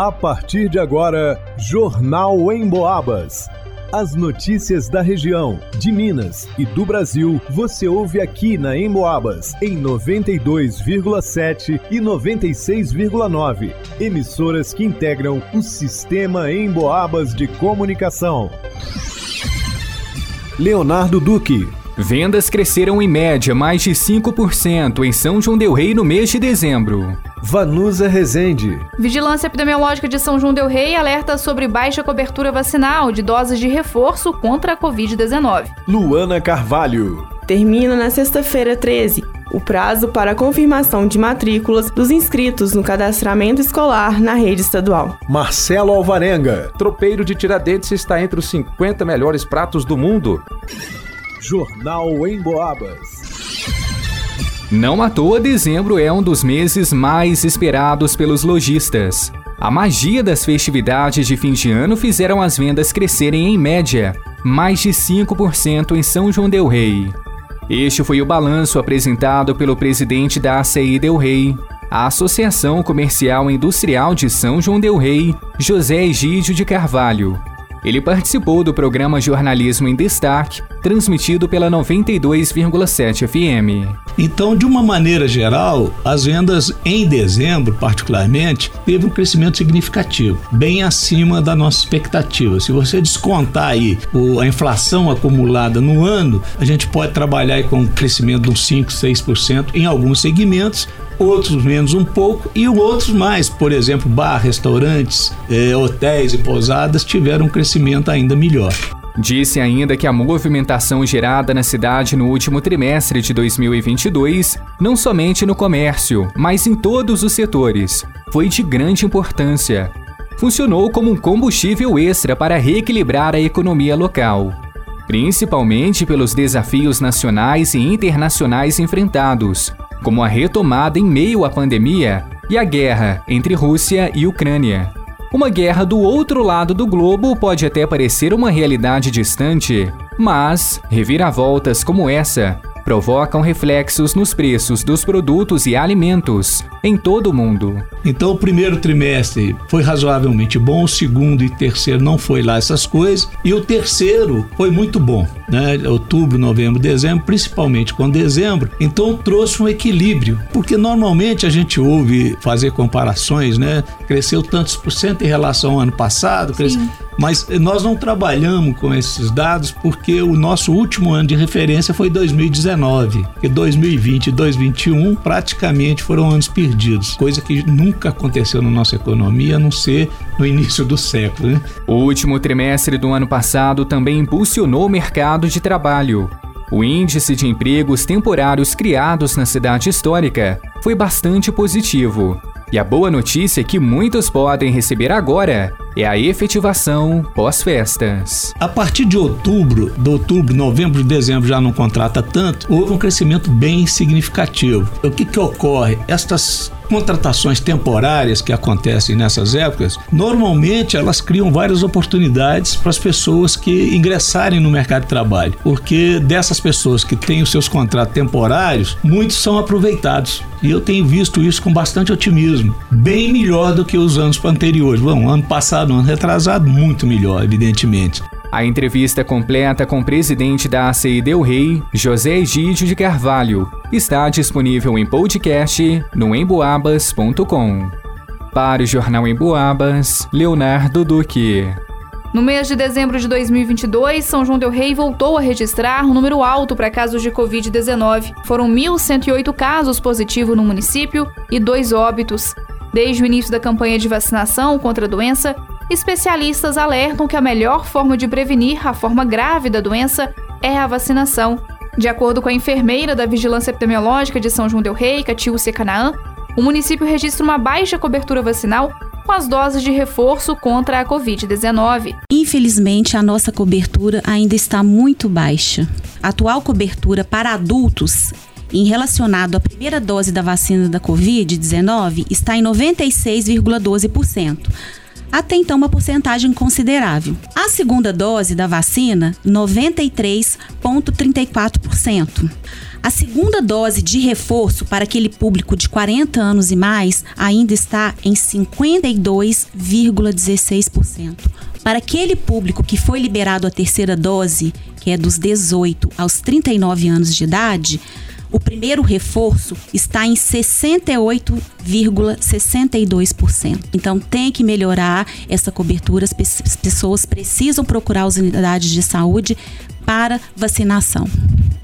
A partir de agora, Jornal em Boabas. As notícias da região, de Minas e do Brasil, você ouve aqui na Emboabas, em 92,7 e 96,9. Emissoras que integram o sistema Emboabas de comunicação. Leonardo Duque. Vendas cresceram em média mais de 5% em São João Del Rei no mês de dezembro. Vanusa Rezende. Vigilância Epidemiológica de São João Del Rei alerta sobre baixa cobertura vacinal de doses de reforço contra a Covid-19. Luana Carvalho. Termina na sexta-feira 13 o prazo para a confirmação de matrículas dos inscritos no cadastramento escolar na rede estadual. Marcelo Alvarenga. Tropeiro de Tiradentes está entre os 50 melhores pratos do mundo. Jornal em Boabas. Não à toa, dezembro é um dos meses mais esperados pelos lojistas. A magia das festividades de fim de ano fizeram as vendas crescerem em média, mais de 5% em São João Del Rei. Este foi o balanço apresentado pelo presidente da ACI Del Rei, a Associação Comercial Industrial de São João Del Rei, José Egídio de Carvalho, ele participou do programa Jornalismo em Destaque, transmitido pela 92,7 FM. Então, de uma maneira geral, as vendas em dezembro, particularmente, teve um crescimento significativo, bem acima da nossa expectativa. Se você descontar aí a inflação acumulada no ano, a gente pode trabalhar com um crescimento de uns 5, 6% em alguns segmentos, outros menos um pouco e outros mais. Por exemplo, bar, restaurantes, eh, hotéis e pousadas tiveram um crescimento ainda melhor. Disse ainda que a movimentação gerada na cidade no último trimestre de 2022, não somente no comércio, mas em todos os setores, foi de grande importância. Funcionou como um combustível extra para reequilibrar a economia local, principalmente pelos desafios nacionais e internacionais enfrentados, como a retomada em meio à pandemia e a guerra entre Rússia e Ucrânia. Uma guerra do outro lado do globo pode até parecer uma realidade distante, mas reviravoltas como essa provocam reflexos nos preços dos produtos e alimentos em todo o mundo. Então, o primeiro trimestre foi razoavelmente bom, o segundo e terceiro não foi lá essas coisas, e o terceiro foi muito bom, né? Outubro, novembro, dezembro, principalmente com dezembro. Então, trouxe um equilíbrio, porque normalmente a gente ouve fazer comparações, né? Cresceu tantos por cento em relação ao ano passado, cresceu mas nós não trabalhamos com esses dados porque o nosso último ano de referência foi 2019, e 2020 e 2021 praticamente foram anos perdidos, coisa que nunca aconteceu na nossa economia, a não ser no início do século. Né? O último trimestre do ano passado também impulsionou o mercado de trabalho. O índice de empregos temporários criados na cidade histórica foi bastante positivo. E a boa notícia que muitos podem receber agora é a efetivação pós-festas. A partir de outubro, de outubro, novembro e dezembro já não contrata tanto, houve um crescimento bem significativo. O que, que ocorre? Estas contratações temporárias que acontecem nessas épocas, normalmente elas criam várias oportunidades para as pessoas que ingressarem no mercado de trabalho, porque dessas pessoas que têm os seus contratos temporários, muitos são aproveitados. E eu tenho visto isso com bastante otimismo, bem melhor do que os anos anteriores. Bom, ano passado, ano retrasado, muito melhor, evidentemente. A entrevista completa com o presidente da ACI Del Rey, José Egídio de Carvalho, está disponível em podcast no emboabas.com. Para o Jornal Emboabas, Leonardo Duque. No mês de dezembro de 2022, São João Del Rei voltou a registrar um número alto para casos de Covid-19. Foram 1.108 casos positivos no município e dois óbitos. Desde o início da campanha de vacinação contra a doença, especialistas alertam que a melhor forma de prevenir a forma grave da doença é a vacinação. De acordo com a enfermeira da Vigilância Epidemiológica de São João del Rei, Catiúcia Canaã, o município registra uma baixa cobertura vacinal com as doses de reforço contra a Covid-19. Infelizmente, a nossa cobertura ainda está muito baixa. A atual cobertura para adultos em relacionado à primeira dose da vacina da Covid-19 está em 96,12%. até então uma porcentagem considerável. A segunda dose da vacina, 93,34%. A segunda dose de reforço para aquele público de 40 anos e mais ainda está em 52,16%. Para aquele público que foi liberado a terceira dose, que é dos 18 aos 39 anos de idade, o primeiro reforço está em 68,62%. Então tem que melhorar essa cobertura. As pessoas precisam procurar as unidades de saúde para vacinação.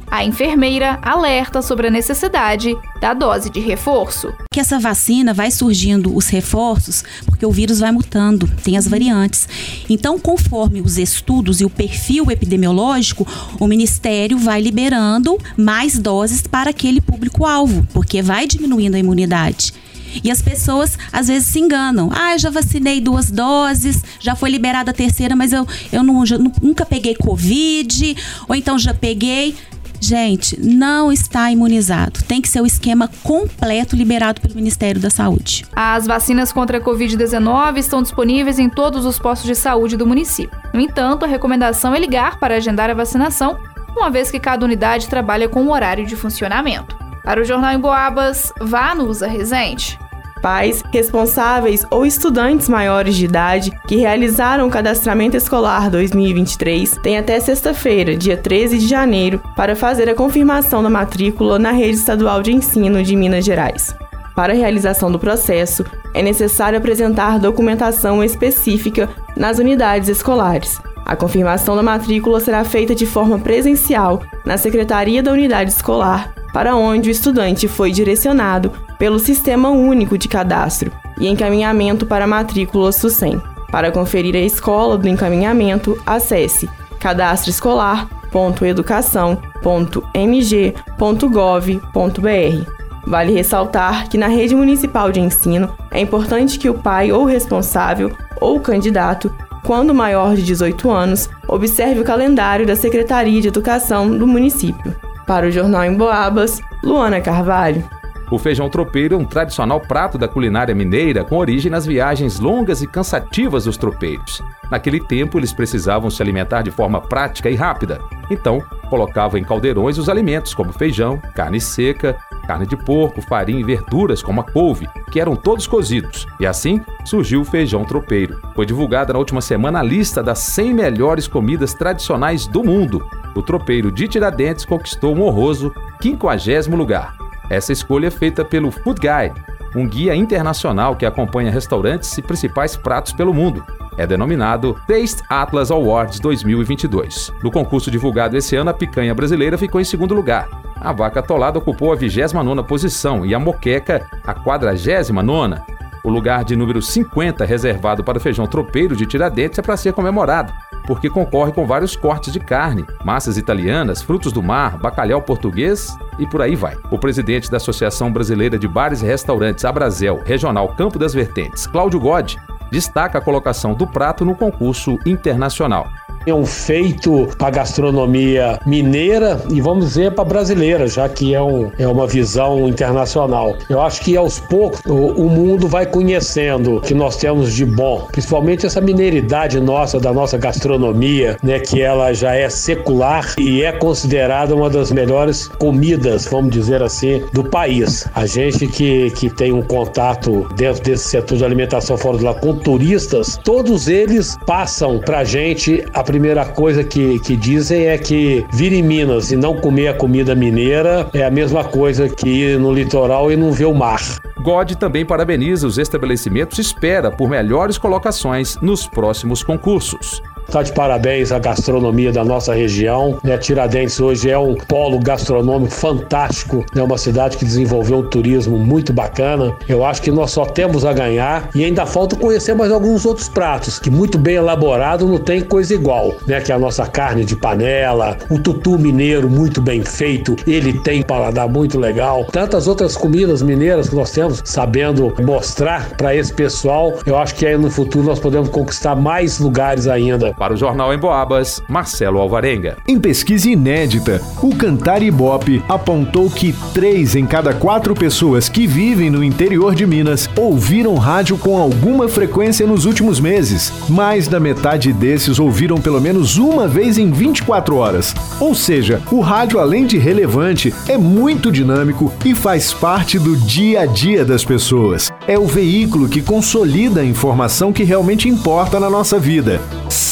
A enfermeira alerta sobre a necessidade da dose de reforço. Que essa vacina vai surgindo os reforços porque o vírus vai mutando, tem as variantes. Então, conforme os estudos e o perfil epidemiológico, o Ministério vai liberando mais doses para aquele público-alvo, porque vai diminuindo a imunidade. E as pessoas às vezes se enganam. Ah, já vacinei duas doses, já foi liberada a terceira, mas eu, eu não, já, nunca peguei Covid, ou então já peguei. Gente, não está imunizado. Tem que ser o esquema completo liberado pelo Ministério da Saúde. As vacinas contra a Covid-19 estão disponíveis em todos os postos de saúde do município. No entanto, a recomendação é ligar para agendar a vacinação, uma vez que cada unidade trabalha com um horário de funcionamento. Para o Jornal em Boabas, vá no Usa Resente pais, responsáveis ou estudantes maiores de idade que realizaram o cadastramento escolar 2023 têm até sexta-feira, dia 13 de janeiro, para fazer a confirmação da matrícula na rede estadual de ensino de Minas Gerais. Para a realização do processo, é necessário apresentar documentação específica nas unidades escolares. A confirmação da matrícula será feita de forma presencial na Secretaria da Unidade Escolar, para onde o estudante foi direcionado pelo Sistema Único de Cadastro e encaminhamento para a matrícula SUSEM. Para conferir a escola do encaminhamento, acesse cadastroescolar.educação.mg.gov.br. Vale ressaltar que na rede municipal de ensino é importante que o pai ou responsável ou candidato, quando maior de 18 anos, observe o calendário da Secretaria de Educação do município. Para o Jornal em Boabas, Luana Carvalho. O feijão tropeiro é um tradicional prato da culinária mineira com origem nas viagens longas e cansativas dos tropeiros. Naquele tempo, eles precisavam se alimentar de forma prática e rápida. Então, colocavam em caldeirões os alimentos como feijão, carne seca, carne de porco, farinha e verduras como a couve, que eram todos cozidos. E assim surgiu o feijão tropeiro. Foi divulgada na última semana a lista das 100 melhores comidas tradicionais do mundo. O tropeiro de Tiradentes conquistou um honroso 50 lugar. Essa escolha é feita pelo Food Guide, um guia internacional que acompanha restaurantes e principais pratos pelo mundo. É denominado Taste Atlas Awards 2022. No concurso divulgado esse ano, a picanha brasileira ficou em segundo lugar. A vaca atolada ocupou a 29ª posição e a moqueca a 49ª. O lugar de número 50 reservado para o feijão tropeiro de Tiradentes é para ser comemorado porque concorre com vários cortes de carne, massas italianas, frutos do mar, bacalhau português e por aí vai. O presidente da Associação Brasileira de Bares e Restaurantes Abrazel, Regional Campo das Vertentes, Cláudio God, destaca a colocação do prato no concurso internacional é um feito para a gastronomia mineira e vamos dizer para brasileira, já que é, um, é uma visão internacional. Eu acho que aos poucos o, o mundo vai conhecendo o que nós temos de bom, principalmente essa mineiridade nossa, da nossa gastronomia, né, que ela já é secular e é considerada uma das melhores comidas, vamos dizer assim, do país. A gente que, que tem um contato dentro desse setor de alimentação fora de lá com turistas, todos eles passam para a gente a primeira coisa que, que dizem é que vir em Minas e não comer a comida mineira é a mesma coisa que ir no litoral e não ver o mar. God também parabeniza os estabelecimentos e espera por melhores colocações nos próximos concursos. Está de parabéns a gastronomia da nossa região. Né? Tiradentes hoje é um polo gastronômico fantástico, é né? uma cidade que desenvolveu um turismo muito bacana. Eu acho que nós só temos a ganhar e ainda falta conhecer mais alguns outros pratos que muito bem elaborado não tem coisa igual, né? Que é a nossa carne de panela, o tutu mineiro muito bem feito, ele tem paladar muito legal. Tantas outras comidas mineiras que nós temos, sabendo mostrar para esse pessoal, eu acho que aí no futuro nós podemos conquistar mais lugares ainda Para o Jornal em Boabas, Marcelo Alvarenga. Em pesquisa inédita, o Cantar Ibope apontou que três em cada quatro pessoas que vivem no interior de Minas ouviram rádio com alguma frequência nos últimos meses. Mais da metade desses ouviram pelo menos uma vez em 24 horas. Ou seja, o rádio, além de relevante, é muito dinâmico e faz parte do dia a dia das pessoas. É o veículo que consolida a informação que realmente importa na nossa vida.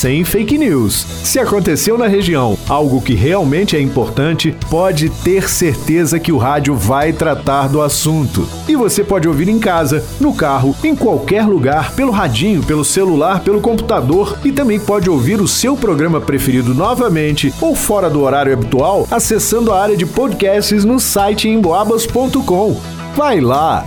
Sem fake news. Se aconteceu na região algo que realmente é importante, pode ter certeza que o rádio vai tratar do assunto. E você pode ouvir em casa, no carro, em qualquer lugar, pelo radinho, pelo celular, pelo computador e também pode ouvir o seu programa preferido novamente ou fora do horário habitual acessando a área de podcasts no site emboabas.com. Vai lá!